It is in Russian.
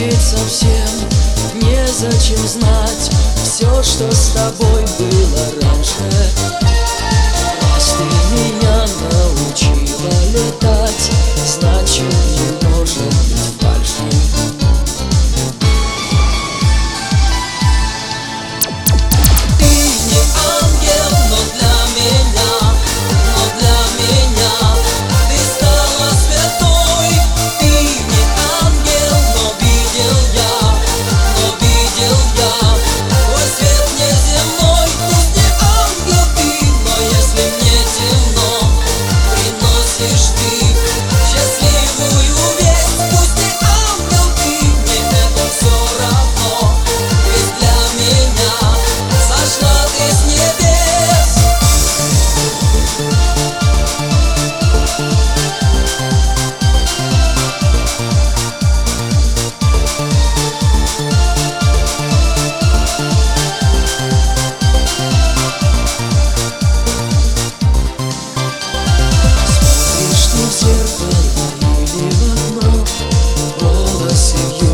ведь совсем незачем знать все, что с тобой было Jesus.